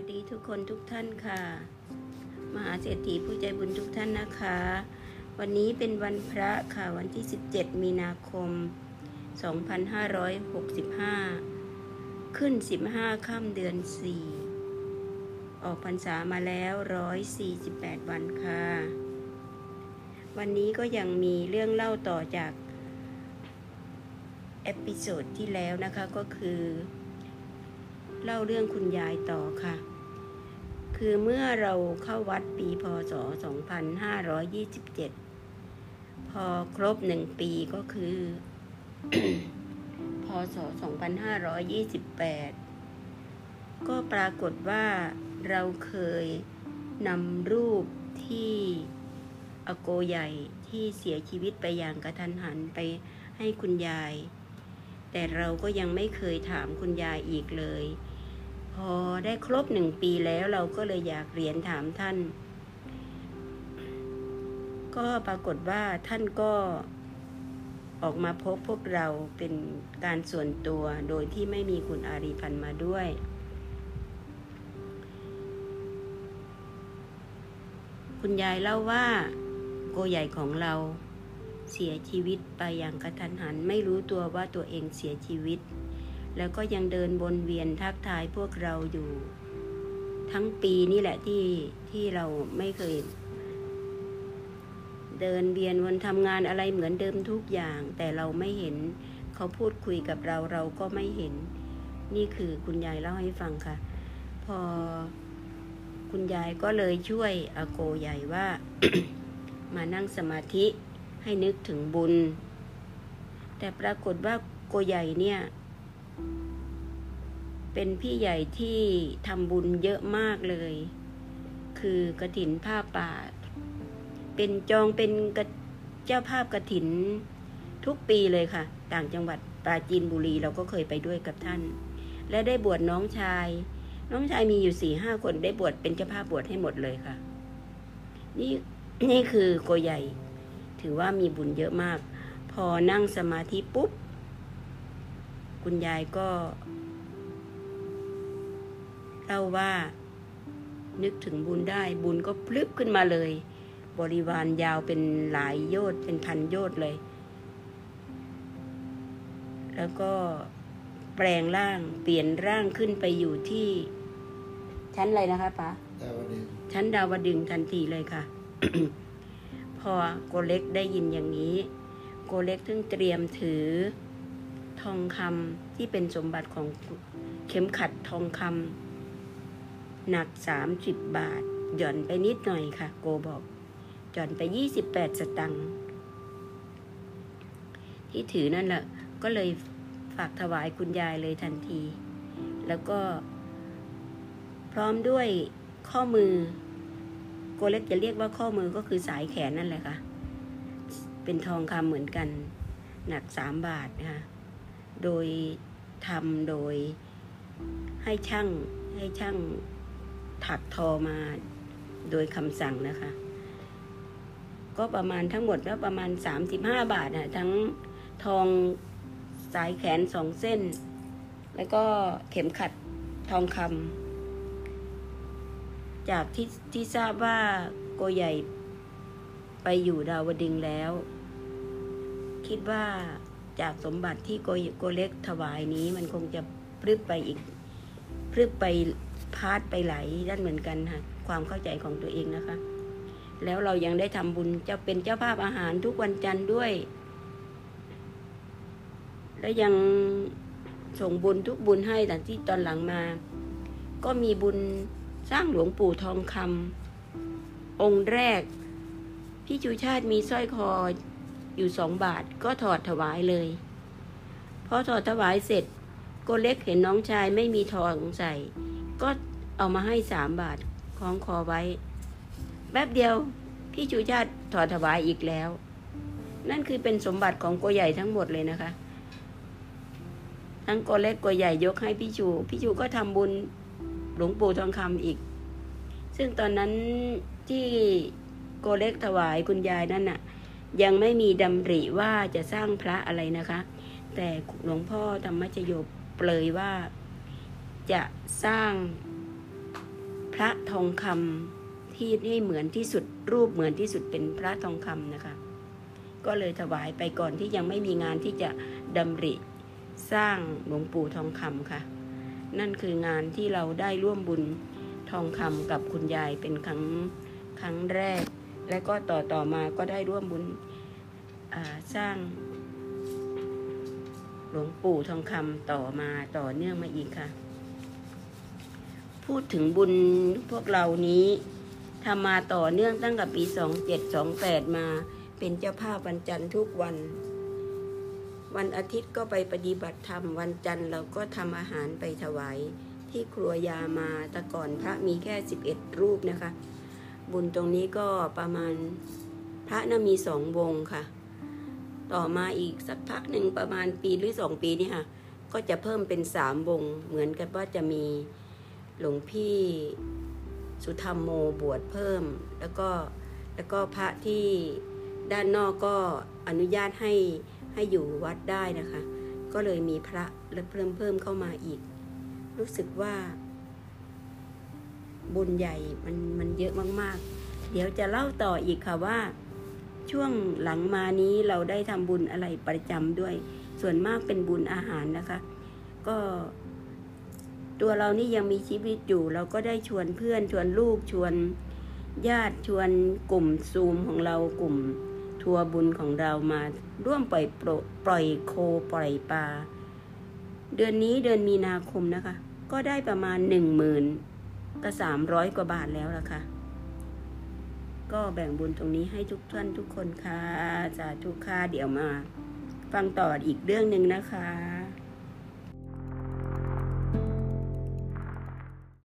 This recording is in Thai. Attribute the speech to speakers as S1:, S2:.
S1: สวัสดีทุกคนทุกท่านค่ะ มหาเศรษฐีผู้ใจบุญทุกท่านนะคะ วันนี้เป็นวันพระค่ะวันที่ 17 มีนาคม 2565 ขึ้น 15ค่ำเดือน 4 ออกพรรษามาแล้ว 148 วันค่ะ วันนี้ก็ยังมีเรื่องเล่าต่อจาก episode ที่แล้วนะคะก็คือเล่าเรื่องคุณยายต่อค่ะ คือเมื่อเราเข้าวัดปีพศ 2527 พอครบหนึ่งปีก็คือ พศ 2528 ก็ปรากฏว่าเราเคยนำรูปที่อโกใหญ่ที่เสียชีวิตไปอย่างกระทันหันไปให้คุณยาย แต่เราก็ยังไม่เคยถามคุณยายอีกเลย อได้ครบหนึ่งปีแล้วเราก็เลยอยากเรียนถามท่าน ก็ปรากฏว่าท่านก็ออกมาพบพวกเราเป็นการส่วนตัวโดยที่ไม่มีคุณอารีพันธ์มาด้วย คุณยายเล่าว่าโกใหญ่ของเราเสียชีวิตไปอย่างกระทันหัน ไม่รู้ตัวว่าตัวเองเสียชีวิต แล้วก็ยังเดินวนเวียนทักทายพวกเราอยู่ ทั้งปีนี่แหละที่ที่เราไม่เคย เดินเวียนวนทำงานอะไรเหมือนเดิมทุกอย่าง แต่เราไม่เห็นเขาพูดคุยกับเราเราก็ไม่เห็น นี่คือคุณยายเล่าให้ฟังค่ะ พอคุณยายก็เลยช่วยอาโกใหญ่ว่า มานั่งสมาธิให้นึกถึงบุญ แต่ปรากฏว่าโกใหญ่เนี่ย เป็นพี่ใหญ่ที่ทำบุญเยอะมากเลย คือกระถินผ้าป่า เป็นจองเป็นเจ้าภาพกระถินทุกปีเลยค่ะ ต่างจังหวัดปราจีนบุรีเราก็เคยไปด้วยกับท่าน และได้บวชน้องชาย น้องชายมีอยู่สี่ห้าคนได้บวชเป็นเจ้าภาพบวชให้หมดเลยค่ะ นี่นี่คือโกใหญ่ ถือว่ามีบุญเยอะมาก พอนั่งสมาธิปุ๊บ คุณยายก็เล่าว่า นึกถึงบุญได้บุญก็พลึบขึ้นมาเลย บริวารยาวเป็นหลายโยชน์เป็นพันโยชน์เลย แล้วก็แปลงร่างเปลี่ยนร่างขึ้นไปอยู่ที่ ชั้นอะไรนะคะป๊า
S2: ดาวดึง
S1: ชั้นดาวดึงส์ทันทีเลยค่ะ พอโกเล็กได้ยินอย่างนี้ โกเล็กถึงเตรียมถือ ทองคำที่เป็นสมบัติของเข็มขัดทองคำหนักสามสิบบาท หย่อนไปนิดหน่อยค่ะ โกบอก หย่อนไปยี่สิบแปดสตังค์ที่ถือนั่นแหละก็เลยฝากถวายคุณยายเลยทันที แล้วก็ พร้อมด้วยข้อมือ โกเล็กจะเรียกว่าข้อมือก็คือสายแขนนั่นแหละค่ะ เป็นทองคำเหมือนกัน หนักสามบาทนะคะ โดยทำโดยให้ช่างให้ช่างถักทอมาโดยคำสั่งนะคะ ก็ประมาณทั้งหมดแล้วประมาณ 35 บาทนะทั้งทองสายแขนสองเส้น แล้วก็เข็มขัดทองคำจากที่ที่ทราบว่าโกใหญ่ไปอยู่ดาวดึงแล้ว คิดว่า จากสมบัติที่โกโกเล็กถวายนี้ มันคงจะพลึบไปอีกพลึบไปพาดไปไหลด้านเหมือนกันค่ะความเข้าใจของตัวเองนะคะ แล้วเรายังได้ทำบุญจะเป็นเจ้าภาพอาหารทุกวันจันทร์ด้วย และยังส่งบุญทุกบุญให้แต่ที่ตอนหลังมา ก็มีบุญสร้างหลวงปู่ทองคำองค์แรก พี่ชูชาติมีสร้อยคอ อยู่สองบาทก็ถอดถวายเลย พอถอดถวายเสร็จโกเล็กเห็นน้องชายไม่มีทองใส่ ก็เอามาให้สามบาทคล้องคอไว้ แป๊บเดียวพี่ชูชาติถอดถวายอีกแล้ว นั่นคือเป็นสมบัติของโกใหญ่ทั้งหมดเลยนะคะ ทั้งโกเล็กโกใหญ่ยกให้พี่ชู พี่ชูก็ทำบุญหลวงปู่ทองคำอีก ซึ่งตอนนั้นที่โกเล็กถวายคุณยายนั่นน่ะ ยังไม่มีดำริว่าจะสร้างพระอะไรนะคะ แต่หลวงพ่อธรรมชโยเปลยว่าจะสร้างพระทองคำที่ให้เหมือนที่สุดรูปเหมือนที่สุดเป็นพระทองคำนะคะ ก็เลยถวายไปก่อนที่ยังไม่มีงานที่จะดำริสร้างหลวงปู่ทองคำค่ะ นั่นคืองานที่เราได้ร่วมบุญทองคำกับคุณยายเป็นครั้งครั้งแรก และก็ต่อต่อมาก็ได้ร่วมบุญสร้างหลวงปู่ทองคำต่อมาต่อเนื่องมาอีกค่ะ พูดถึงบุญพวกเรานี้ทำมาต่อเนื่องตั้งแต่ปี 2728 มาเป็นเจ้าภาพวันจันทร์ทุกวัน วันอาทิตย์ก็ไปปฏิบัติธรรม วันจันทร์เราก็ทำอาหารไปถวาย ที่ครัวยามาแต่ก่อนพระมีแค่ 11 รูปนะคะ บุญตรงนี้ก็ประมาณพระน่ะมีสองวงค่ะ ต่อมาอีกสักพักหนึ่งประมาณปีหรือสองปีนี่ค่ะ ก็จะเพิ่มเป็นสามวง เหมือนกับว่าจะมีหลวงพี่สุธรรมโมบวชเพิ่ม แล้วก็แล้วก็พระที่ด้านนอกก็อนุญาตให้ให้อยู่วัดได้นะคะ ก็เลยมีพระและเพิ่มเพิ่มเข้ามาอีก รู้สึกว่า บุญใหญ่มันมันเยอะมากๆ เดี๋ยวจะเล่าต่ออีกค่ะว่า ช่วงหลังมานี้เราได้ทำบุญอะไรประจำด้วย ส่วนมากเป็นบุญอาหารนะคะ ก็ตัวเรานี่ยังมีชีวิตอยู่ เราก็ได้ชวนเพื่อนชวนลูกชวนญาติชวนกลุ่มซูมของเรากลุ่มทัวร์บุญของเรามาร่วมปล่อยปรปล่อยโคปล่อยปลาเดือนนี้เดือนมีนาคมนะคะ ก็ได้ประมาณหนึ่งหมื่น ก็สามร้อยกว่าบาทแล้วล่ะค่ะ ก็แบ่งบุญตรงนี้ให้ทุกท่านทุกคนค่ะสาธุค่ะเดี๋ยวมา ฟังต่ออีกเรื่องหนึ่งนะคะ